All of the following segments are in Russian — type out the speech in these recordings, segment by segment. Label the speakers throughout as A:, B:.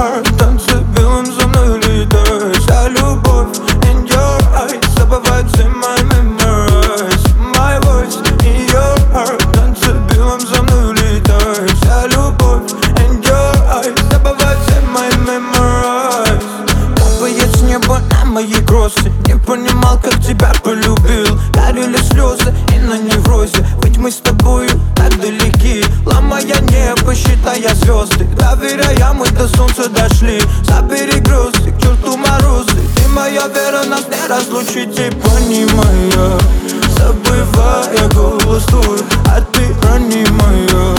A: heart за мной летают любовь in your eyes Забывает мои memories. My voice in your heart. Танцы за мной летают любовь in your eyes Забывает мои memories. Капает с неба на мои кроссы Не понимал, как тебя полюбил. Дарили слезы и на неврозе. Ведь мы с тобой считая звезды. Доверяя, мы до солнца дошли. Забери грусти, к черту морозы. Ты моя вера, нас не разлучить И понимая, забывая голос твой А ты ранимая.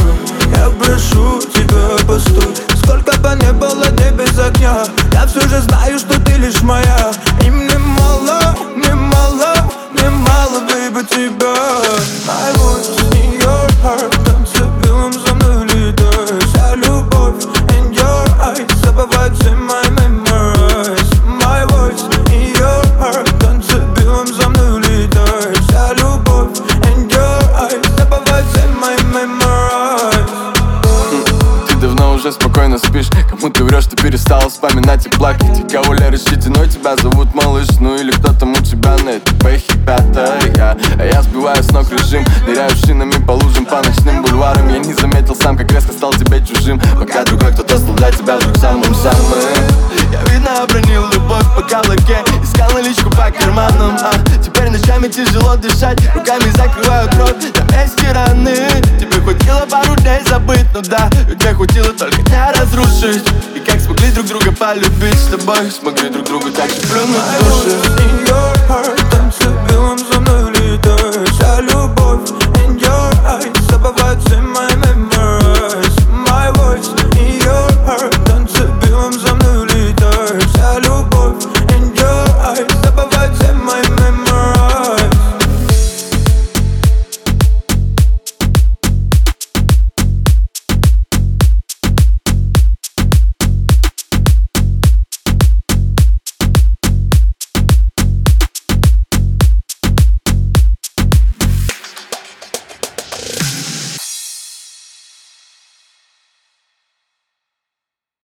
A: Я прошу тебя, постой. Сколько бы не было дней без огня Я все же знаю, что
B: ты лишь моя уже спокойно спишь. Кому ты врешь, ты перестала вспоминать и плакать. И кого ли решительно тебя зовут малыш? Ну или кто там у тебя на этой пятая А я сбиваю с ног режим Ныряю шинами по лужам, по ночным бульварам Я не заметил сам, как резко стал тебе чужим. Пока другой кто-то стал для тебя вдруг самым-самым Я видно обронил любовь по каблуке Искал наличку по карманам а Ночами тяжело дышать Руками закрываю кровь. На месте раны. Тебе хватило пару дней забыть, ну да. Тебе хватило только не разрушить. И как смогли друг друга полюбить с тобой? Смогли друг другу так же плюнуть в
A: My